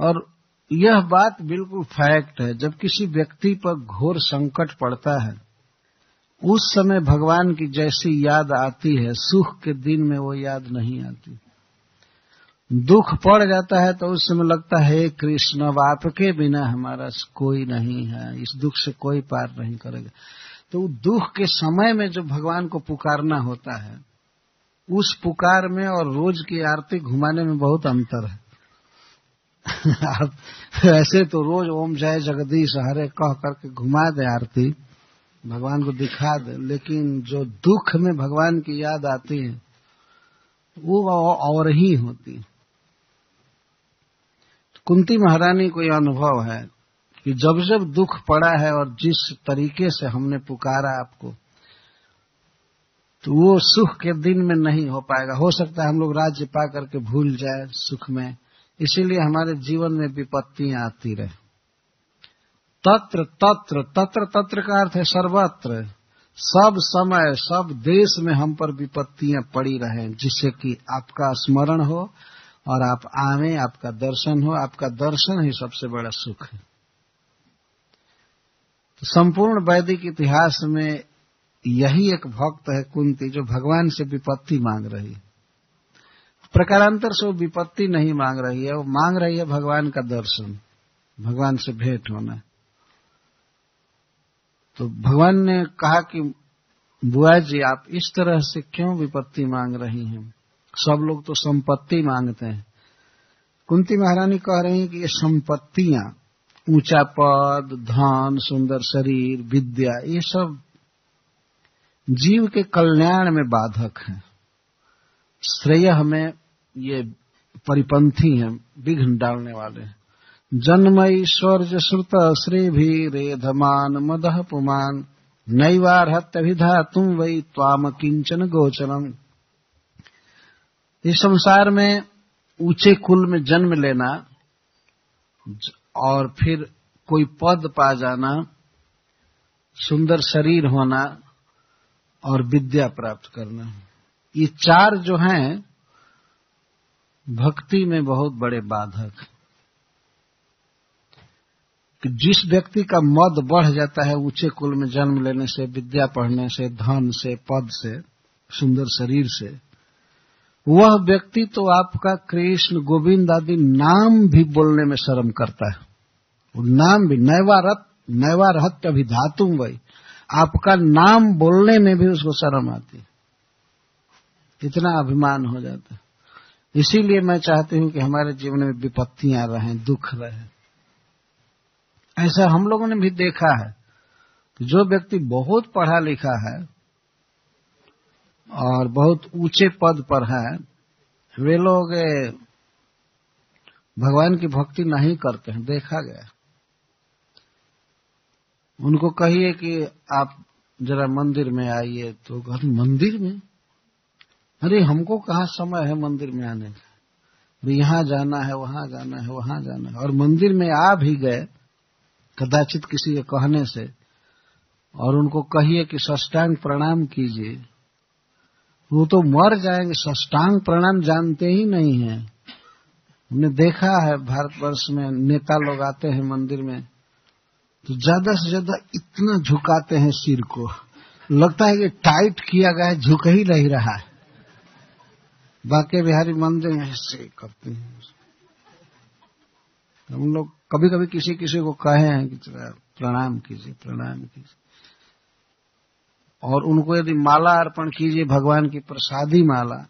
और यह बात बिल्कुल फैक्ट है, जब किसी व्यक्ति पर घोर संकट पड़ता है, उस समय भगवान की जैसी याद आती है, सुख के दिन में वो याद नहीं आती। दुख पड़ जाता है तो उस समय लगता है कृष्ण, अब आपके बिना हमारा कोई नहीं है, इस दुख से कोई पार नहीं करेगा। तो दुख के समय में जो भगवान को पुकारना होता है, उस पुकार में और रोज की आरती घुमाने में बहुत अंतर है। आप ऐसे तो रोज ओम जय जगदीश हरे कह करके घुमा दे आरती, भगवान को दिखा दे, लेकिन जो दुख में भगवान की याद आती है, वो और ही होती है। कुंती महारानी को यह अनुभव है कि जब जब दुख पड़ा है और जिस तरीके से हमने पुकारा आपको तो वो सुख के दिन में नहीं हो पाएगा। हो सकता है हम लोग राज्य पा करके भूल जाए सुख में इसीलिए हमारे जीवन में विपत्तियाँ आती रहे। तत्र तत्र तत्र तत्र का अर्थ है सर्वत्र। सब समय, सब देश में हम पर विपत्तियाँ पड़ी रहे, जिससे कि आपका स्मरण हो और आप आवे, आपका दर्शन हो। आपका दर्शन ही सबसे बड़ा सुख है। तो संपूर्ण वैदिक इतिहास में यही एक भक्त है कुंती, जो भगवान से विपत्ति मांग रही है। प्रकारांतर से वो विपत्ति नहीं मांग रही है, वो मांग रही है भगवान का दर्शन, भगवान से भेंट होना। तो भगवान ने कहा कि, बुआ जी, आप इस तरह से क्यों विपत्ति मांग रही हैं? सब लोग तो संपत्ति मांगते हैं। कुंती महारानी कह रही हैं कि ये संपत्तियाँ, ऊँचा पद, धन, सुंदर शरीर, विद्या, ये सब जीव के कल्याण में बाधक हैं। श्रेय हमें ये परिपंथी हैं, विघ्न डालने वाले हैं। जन्म ईश्वर्य श्रुत श्री भी रेधमान मदह पुमान। नैवारहत्यभिधा तुम वही त्वाम किंचन गोचरम। इस संसार में ऊँचे कुल में जन्म लेना और फिर कोई पद पा जाना, सुंदर शरीर होना और विद्या प्राप्त करना। ये चार जो हैं भक्ति में बहुत बड़े बाधक कि जिस व्यक्ति का मद बढ़ जाता है ऊँचे कुल में जन्म लेने से, विद्या पढ़ने से, धन से, पद से, सुंदर शरीर से, वह व्यक्ति तो आपका कृष्ण गोविंद आदि नाम भी बोलने में शर्म करता है। वो नाम भी, नैवारत, नैवारहत्य अभिधातुम वही। आपका नाम बोलने में भी उसको शर्म आती इतना अभिमान हो जाता है। इसीलिए मैं चाहती हूँ कि हमारे जीवन में विपत्तियाँ रहें, दुख रहे। ऐसा हम लोगों ने भी देखा है जो व्यक्ति बहुत पढ़ा लिखा है और बहुत ऊँचे पद पर है, वे लोग भगवान की भक्ति नहीं करते हैं, देखा गया। उनको कहिए कि आप जरा मंदिर में आइए तो घर मंदिर में अरे, हमको कहा समय है मंदिर में आने का? यहाँ जाना है, वहाँ जाना है, वहाँ जाना है। और मंदिर में आ भी गए, कदाचित किसी के कहने से, और उनको कहिए कि सष्टांग प्रणाम कीजिए। वो तो मर जाएँगे, सष्टांग प्रणाम जानते ही नहीं है। हमने देखा है भारतवर्ष में नेता लोग आते हैं मंदिर में तो ज़्यादा से ज़्यादा इतना झुकाते हैं सिर को। लगता है कि टाइट किया गया झुक ही नहीं रहा है। बाकी बिहारी मंदिर ऐसे करते हैं। हम लोग कभी कभी किसी किसी को कहे हैं कि प्रणाम कीजिए प्रणाम कीजिए। और उनको यदि माला अर्पण कीजिए, भगवान की प्रसादी माला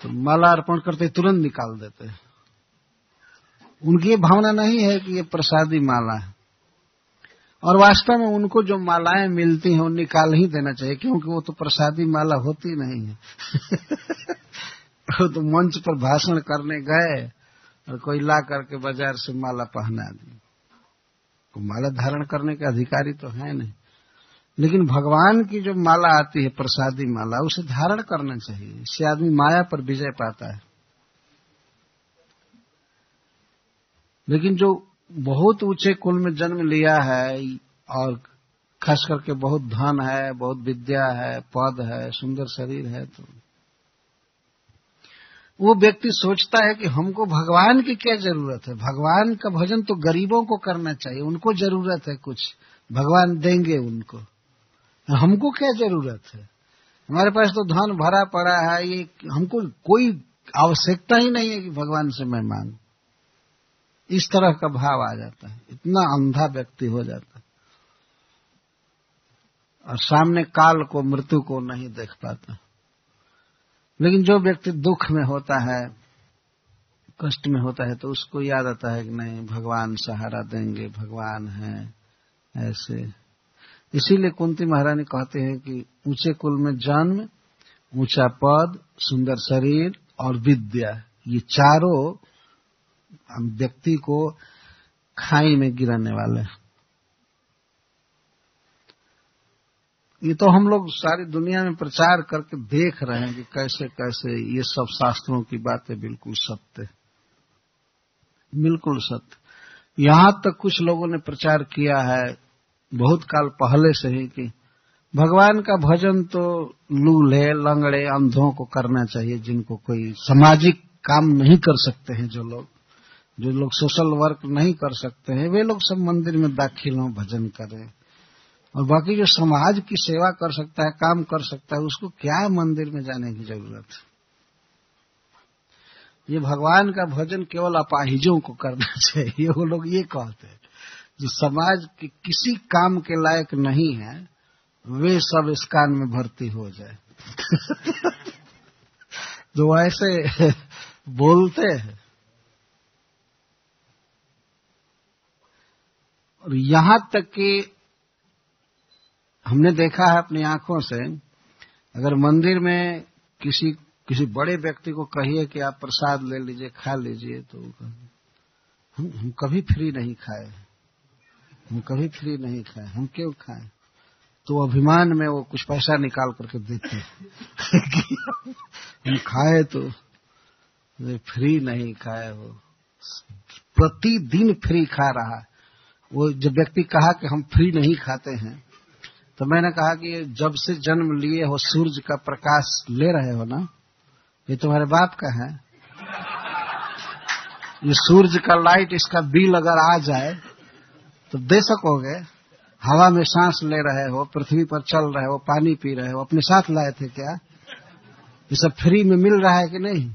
तो माला अर्पण करते तुरंत निकाल देते हैं। उनकी भावना नहीं है कि ये प्रसादी माला है। और वास्तव में उनको जो मालाएँ मिलती हैं वो निकाल ही देना चाहिए, क्योंकि वो तो प्रसादी माला होती नहीं है। वो तो मंच पर भाषण करने गए और कोई ला करके बाज़ार से माला पहना दी। तो माला धारण करने के अधिकारी तो है नहीं। लेकिन भगवान की जो माला आती है, प्रसादी माला, उसे धारण करना चाहिए। इससे आदमी माया पर विजय पाता है। लेकिन जो बहुत ऊँचे कुल में जन्म लिया है और खास करके बहुत धन है, बहुत विद्या है, पद है, सुंदर शरीर है तो। वो व्यक्ति सोचता है कि हमको भगवान की क्या ज़रूरत है? भगवान का भजन तो गरीबों को करना चाहिए, उनको ज़रूरत है कुछ। भगवान देंगे उनको। हमको क्या ज़रूरत है? हमारे पास तो धन भरा पड़ा है, ये हमको कोई आवश्यकता ही नहीं है कि भगवान से मैं मांगू। इस तरह का भाव आ जाता है। इतना अंधा व्यक्ति हो जाता है। और सामने काल को, मृत्यु को नहीं देख पाता। लेकिन जो व्यक्ति दुख में होता है, कष्ट में होता है तो उसको याद आता है कि नहीं, भगवान सहारा देंगे, भगवान है, ऐसे। इसीलिए कुंती महारानी कहते हैं कि ऊँचे कुल में जन्म, ऊँचा पद, सुंदर शरीर और विद्या, ये चारों व्यक्ति को खाई में गिराने वाले हैं। ये तो हम लोग सारी दुनिया में प्रचार करके देख रहे हैं कि कैसे कैसे ये सब शास्त्रों की बातें बिल्कुल सत्य बिल्कुल सत्य। यहाँ तक कुछ लोगों ने प्रचार किया है बहुत काल पहले से ही कि भगवान का भजन तो लूल्हे लंगड़े, अंधों को करना चाहिए, जिनको कोई सामाजिक काम नहीं कर सकते हैं जो लोग। जो लोग सोशल वर्क नहीं कर सकते हैं, वे लोग सब मंदिर में दाखिल हों, भजन करें। और बाकी जो समाज की सेवा कर सकता है, काम कर सकता है, उसको क्या मंदिर में जाने की ज़रूरत है? ये भगवान का भजन केवल अपाहिजों को करना चाहिए, वो लोग ये कहते हैं जो समाज के किसी काम के लायक नहीं है, वे सब इस कान में भर्ती हो जाए। जो ऐसे बोलते हैं और यहाँ तक कि हमने देखा है अपनी आँखों से, अगर मंदिर में किसी किसी बड़े व्यक्ति को कहिए कि आप प्रसाद ले लीजिए, खा लीजिए तो हम हम कभी फ्री नहीं खाए। हम कभी फ्री नहीं खाए। हम क्यों खाए? तो अभिमान में वो कुछ पैसा निकाल करके देते हम खाए तो फ्री नहीं खाए वो। प्रतिदिन फ्री खा रहा है। वो जब व्यक्ति कहा कि हम फ्री नहीं खाते हैं तो मैंने कहा कि जब से जन्म लिए हो, सूरज का प्रकाश ले रहे हो ना, ये तुम्हारे बाप का है। ये सूरज का लाइट इसका बिल अगर आ जाए तो दे सकोगे। हवा में सांस ले रहे हो, पृथ्वी पर चल रहे हो, पानी पी रहे हो, अपने साथ लाए थे क्या? ये सब फ्री में मिल रहा है कि नहीं?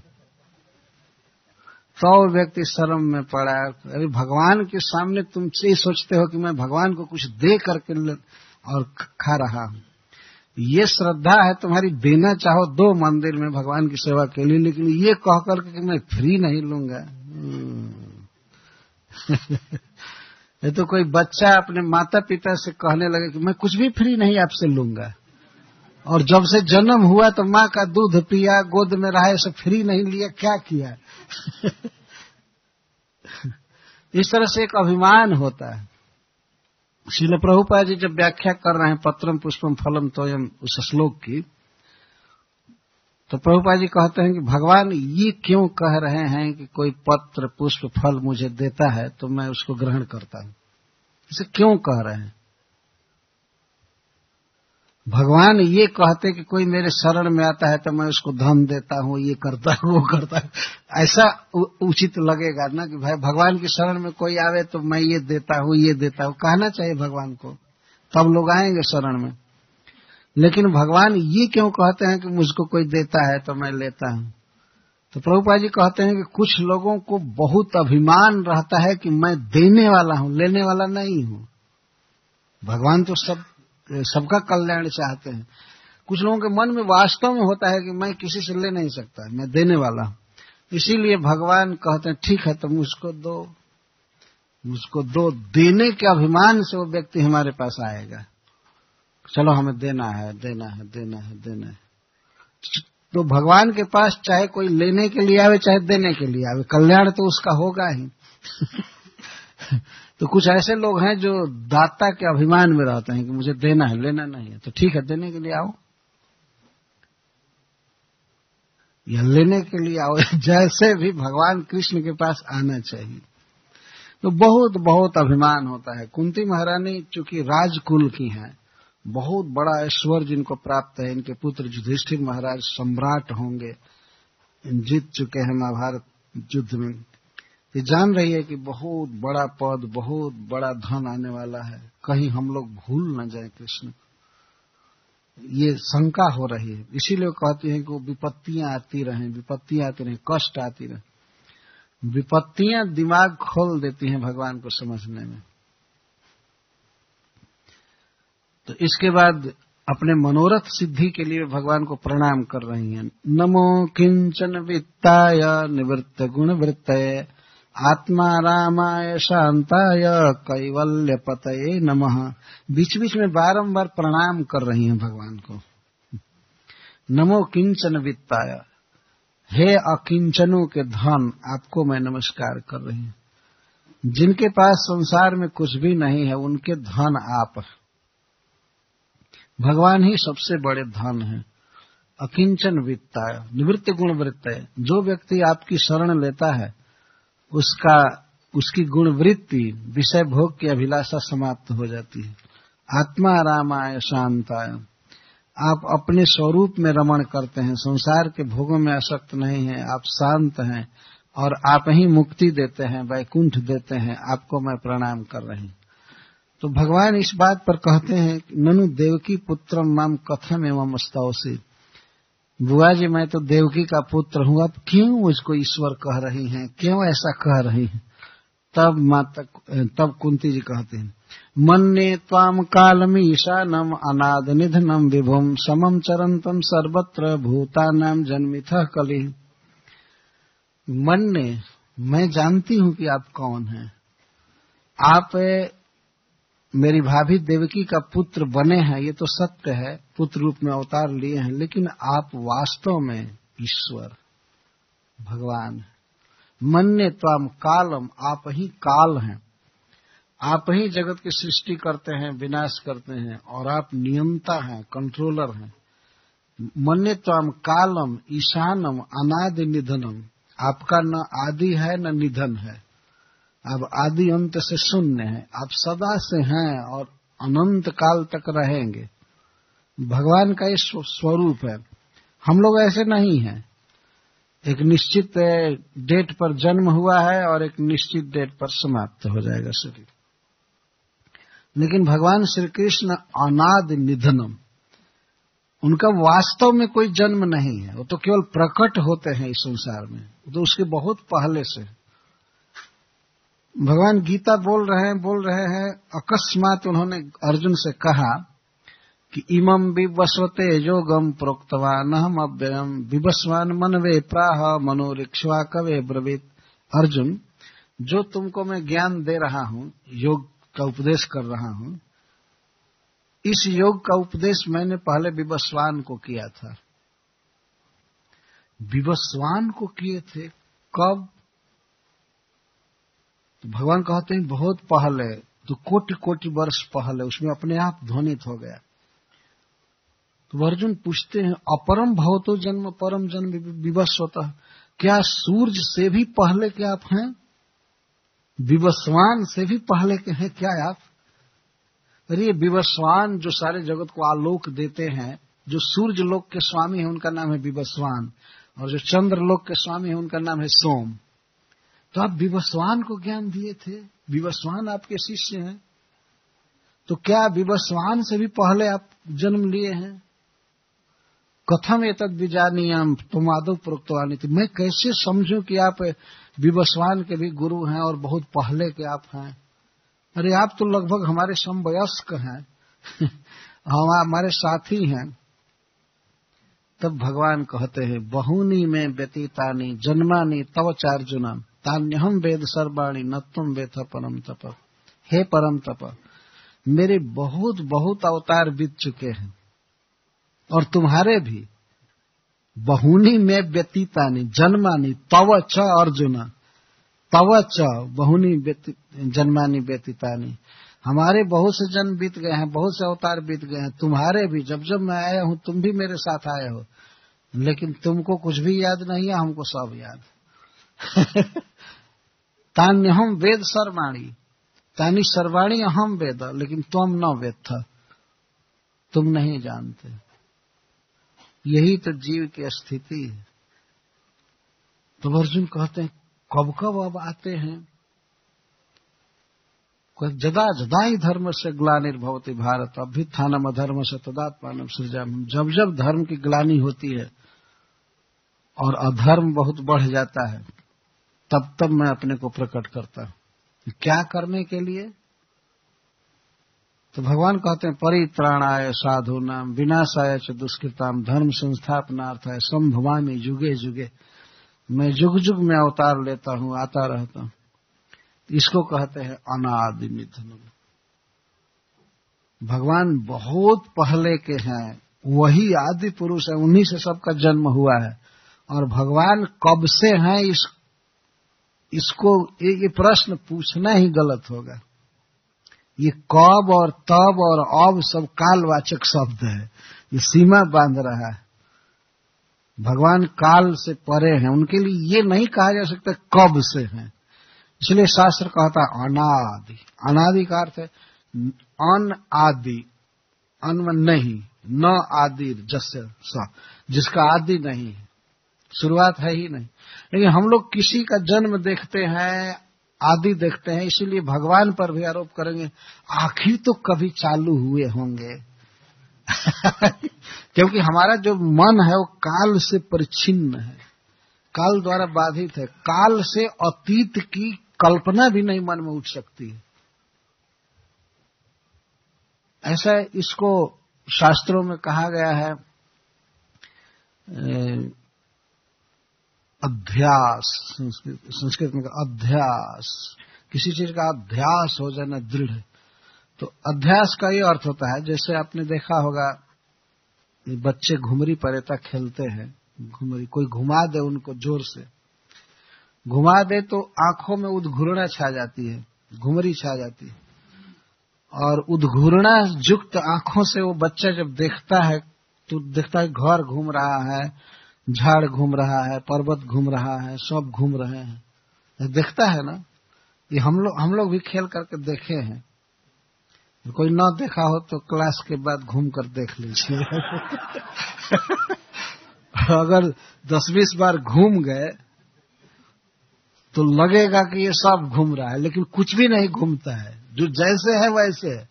तो व्यक्ति शर्म में पड़ा अरे भगवान के सामने तुम से सोचते हो कि मैं भगवान को कुछ दे करके और खा रहा हूँ। ये श्रद्धा है तुम्हारी, देना चाहो दो मंदिर में भगवान की सेवा के लिए, लेकिन ये कह करके कि मैं फ्री नहीं लूँगा। ये तो कोई बच्चा अपने माता पिता से कहने लगे कि मैं कुछ भी फ्री नहीं आपसे लूँगा। और जब से जन्म हुआ तो माँ का दूध पिया, गोद में रहा ऐसे फ्री नहीं लिया, क्या किया? इस तरह से एक अभिमान होता है। शिल प्रभुपा जी जब व्याख्या कर रहे हैं, पत्रम पुष्पम फलम तोयम, उस श्लोक की तो प्रभुपा जी कहते हैं कि, भगवान, ये क्यों कह रहे हैं कि कोई पत्र, पुष्प, फल मुझे देता है तो मैं उसको ग्रहण करता हूँ? इसे क्यों कह रहे हैं? भगवान ये कहते कि कोई मेरे शरण में आता है तो मैं उसको धन देता हूँ, ये करता हूँ, वो करता हूँ। ऐसा उचित लगेगा ना कि भाई भगवान की शरण में कोई आवे तो मैं ये देता हूँ, ये देता हूँ। कहना चाहिए भगवान को। तब लोग आएँगे शरण में। लेकिन भगवान ये क्यों कहते हैं कि मुझको कोई देता है तो मैं लेता हूँ? तो प्रभुपा जी कहते हैं कि कुछ लोगों को बहुत अभिमान रहता है कि मैं देने वाला हूँ, लेने वाला नहीं हूँ। भगवान तो सब सबका कल्याण चाहते हैं। कुछ लोगों के मन में वास्तव में होता है कि मैं किसी से ले नहीं सकता, मैं देने वाला हूँ। इसीलिए भगवान कहते हैं, ठीक है तो मुझको दो। मुझको दो देने के अभिमान से वो व्यक्ति हमारे पास आएगा। चलो, हमें देना है देना है देना है देना है। तो भगवान के पास चाहे कोई लेने के लिए आवे, चाहे देने के लिए आवे, कल्याण तो उसका होगा ही। तो कुछ ऐसे लोग हैं जो दाता के अभिमान में रहते हैं कि मुझे देना है, लेना नहीं है। तो ठीक है, देने के लिए आओ। या लेने के लिए आओ, जैसे भी भगवान कृष्ण के पास आना चाहिए। तो बहुत बहुत अभिमान होता है। कुंती महारानी चूँकि राजकुल की हैं, बहुत बड़ा ऐश्वर्य जिनको प्राप्त है, इनके पुत्र युधिष्ठिर महाराज सम्राट होंगे, जीत चुके हैं महाभारत युद्ध में। ये जान रही है कि बहुत बड़ा पद, बहुत बड़ा धन आने वाला है। कहीं हम लोग भूल न जाए कृष्ण ये शंका हो रही है। इसीलिए कहती है कि वो विपत्तियाँ आती रहे, विपत्तियाँ आती रहे, कष्ट आती रहे। विपत्तियाँ दिमाग खोल देती हैं भगवान को समझने में। तो इसके बाद अपने मनोरथ सिद्धि के लिए भगवान को प्रणाम कर रही हैं। नमो किंचन वित्ताय निवृत्त गुण वृत्त आत्मा रामाय शांताय कैवल्य पतये नमः। बीच बीच में बारंबार प्रणाम कर रही हैं भगवान को। नमो किंचन वित्ताय। हे अकिंचनों के धन, आपको मैं नमस्कार कर रही हूँ। जिनके पास संसार में कुछ भी नहीं है, उनके धन आप भगवान ही सबसे बड़े धन है। अकिंचन वित्ता निवृत्त गुण वृत्त जो व्यक्ति आपकी शरण लेता है उसका, उसकी गुणवृत्ति, विषय भोग की अभिलाषा समाप्त हो जाती है। आत्मा रामाय शांताय। आप अपने स्वरूप में रमण करते हैं। संसार के भोगों में आसक्त नहीं है। आप शांत हैं और आप ही मुक्ति देते हैं, वैकुंठ देते हैं। आपको मैं प्रणाम कर रही तो भगवान इस बात पर कहते हैं ननु देवकी पुत्र माम कथम एवं स्तवसी बुआ जी, मैं तो देवकी का पुत्र हूँ, अब क्यों मुझको ईश्वर कह रही हैं? क्यों ऐसा कह रही हैं? तब माता, तब कुंती जी कहते हैं मन ने ताम कालम ईशानम अनाद निधनम विभुम समम चरंतम सर्वत्र भूतानाम जन्मिथ कली। मन ने मैं जानती हूँ कि आप कौन हैं। आप मेरी भाभी देवकी का पुत्र बने हैं, ये तो सत्य है, पुत्र रूप में अवतार लिए हैं, लेकिन आप वास्तव में ईश्वर, भगवान मन ने त्वाम कालम, आप ही काल हैं। आप ही जगत की सृष्टि करते हैं, विनाश करते हैं, और आप नियंता हैं कंट्रोलर हैं। मन त्वाम कालम, ईशानम, अनादि निधनम। आपका न आदि है, न निधन है। अब आदि अंत से शून्य है। आप सदा से हैं और अनंत काल तक रहेंगे। भगवान का ये स्वरूप है। हम लोग ऐसे नहीं हैं। एक निश्चित डेट पर जन्म हुआ है और एक निश्चित डेट पर समाप्त हो जाएगा शरीर। लेकिन भगवान श्री कृष्ण अनाद निधनम, उनका वास्तव में कोई जन्म नहीं है। वो तो केवल प्रकट होते हैं इस संसार में। तो उसके बहुत पहले से भगवान गीता बोल रहे हैं, बोल रहे हैं। अकस्मात उन्होंने अर्जुन से कहा कि इमं विवस्वते योगम प्रोक्तवान हम अव्ययम। विवस्वान मनवे प्राह मनोरिक्ष्वा कवे ब्रवीत। अर्जुन, जो तुमको मैं ज्ञान दे रहा हूँ, योग का उपदेश कर रहा हूँ, इस योग का उपदेश मैंने पहले विवस्वान को किया था। विवस्वान को किए थे? कब? तो भगवान कहते हैं, बहुत पहले तो कोटि कोटि वर्ष पहले उसमें अपने आप ध्वनित हो गया। तो अर्जुन पूछते हैं, अपरम भवतो जन्म, परम जन्म विवश होता क्या सूर्य से भी पहले के आप हैं? विवस्वान से भी पहले के हैं क्या आप? अरे, ये विवस्वान जो सारे जगत को आलोक देते हैं, जो सूर्य लोक के स्वामी है, उनका नाम है विवस्वान, और जो चंद्र लोक के स्वामी है, उनका नाम है सोम। तो आप विवस्वान को ज्ञान दिए थे। विवस्वान आपके शिष्य हैं। तो क्या विवस्वान से भी पहले आप जन्म लिए हैं? कथम ये तद बीजानियम तुम आदो प्रोक्तवानी थी मैं कैसे समझूं कि आप विवस्वान के भी गुरु हैं और बहुत पहले के आप हैं? अरे, आप तो लगभग हमारे समवयस्क हैं। हम हमारे साथी हैं। तब भगवान कहते हैं, बहुनी में व्यतीतानी, जन्मानी, तव चार्जुनम। तान्यहम वेद सर्वाणी न तुम वेथ परम तप। हे परम तप, मेरे बहुत बहुत अवतार बीत चुके हैं। और तुम्हारे भी। बहुनी में व्यतीतानी जन्मानी तव च अर्जुन। तव च बहुनी जन्मानी व्यतीतानी हमारे बहुत से जन्म बीत गए हैं, बहुत से अवतार बीत गए हैं। तुम्हारे भी, जब जब मैं आया हूँ, तुम भी मेरे साथ आए हो। लेकिन तुमको कुछ भी याद नहीं है, हमको सब याद तान्य हम वेद सर्वाणी। तानी सर्वाणी अहम वेद, लेकिन तुम न वेद था। तुम नहीं जानते। यही तो जीव की स्थिति है। तो अर्जुन कहते हैं, कब कब अब आते हैं? जदा जदा ही धर्म से ग्लानिर्भवती भारत अभ्युत्थानम अधर्म से तदात्मानम सृजाम। जब जब धर्म की ग्लानी होती है, और अधर्म बहुत बढ़ जाता है तब तब मैं अपने को प्रकट करता हूँ। क्या करने के लिए? तो भगवान कहते हैं, परित्राणाय साधु नाम विनाशाय च दुष्कृताम, धर्म संस्थापनार्थ है संभवामी जुगे जुगे। मैं जुग जुग में अवतार लेता हूँ, आता रहता हूँ। इसको कहते हैं अनादि भगवान बहुत पहले के हैं, वही आदि पुरुष है, उन्हीं से सबका जन्म हुआ है। और भगवान कब से हैं, इस इसको ये प्रश्न पूछना ही गलत होगा। ये कब और तब और अब सब कालवाचक शब्द है। ये सीमा बाँध रहा है। भगवान काल से परे हैं। उनके लिए ये नहीं कहा जा सकता कब से हैं। इसलिए शास्त्र कहता है अनादि। अनादि का अर्थ है अन आदि। अन नहीं। न आदि, जस्य स। जिसका आदि नहीं शुरुआत है ही नहीं। लेकिन हम लोग किसी का जन्म देखते हैं, आदि देखते हैं, इसीलिए भगवान पर भी आरोप करेंगे, आखिर तो कभी चालू हुए होंगे। क्योंकि हमारा जो मन है वो काल से परिचिन्न है। काल द्वारा बाधित है। काल से अतीत की कल्पना भी नहीं मन में उठ सकती। है ऐसा इसको शास्त्रों में कहा गया है अध्यास संस्कृत में अध्यास किसी चीज़ का अध्यास हो जाना दृढ़ तो अध्यास का ये अर्थ होता है। जैसे आपने देखा होगा, बच्चे घुमरी परेता खेलते हैं, घुमरी, कोई घुमा दे उनको ज़ोर से। घुमा दे तो आँखों में उदघूर्णा छा जाती है, घुमरी छा जाती है। और उदघूर्णा युक्त आँखों से वो बच्चा जब देखता है तो देखता है घर घूम रहा है झाड़ घूम रहा है, पर्वत घूम रहा है, सब घूम रहे हैं। देखता है ना, ये हम लोग हम लोग भी खेल करके देखे हैं। कोई न देखा हो तो क्लास के बाद घूम कर देख लीजिए। अगर दस बीस बार घूम गए तो लगेगा कि ये सब घूम रहा है, लेकिन कुछ भी नहीं घूमता है। जो जैसे है वैसे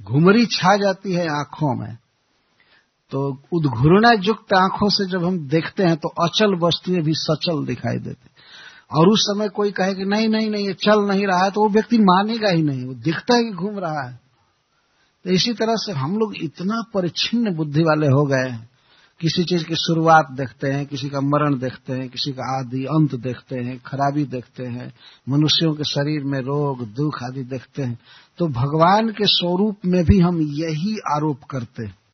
घुमरी छा जाती है आँखों में। तो उद्घूर्णा युक्त आँखों से जब हम देखते हैं तो अचल वस्तुएँ भी सचल दिखाई देती। और उस समय कोई कहे कि नहीं नहीं नहीं, ये चल नहीं रहा है तो वो व्यक्ति मानेगा ही नहीं, वो दिखता है कि घूम रहा है। तो इसी तरह से हम लोग इतना परिच्छिन्न बुद्धि वाले हो गए हैं। किसी चीज़ की शुरुआत देखते हैं, किसी का मरण देखते हैं, किसी का आदि अंत देखते हैं, खराबी देखते हैं, मनुष्यों के शरीर में रोग, दुख आदि देखते हैं। तो भगवान के स्वरूप में भी हम यही आरोप करते हैं।